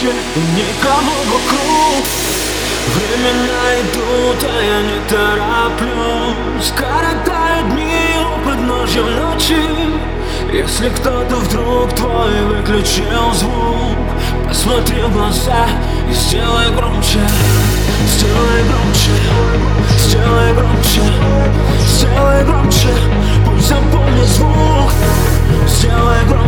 больше никого вокруг. Времена идут, а я не тороплюсь. Коротают дни у подножья ночи. Если кто-то вдруг твой выключил звук Посмотри в глаза и сделай громче. Сделай громче, сделай громче, сделай громче. Пусть запомнит звук. Сделай громче.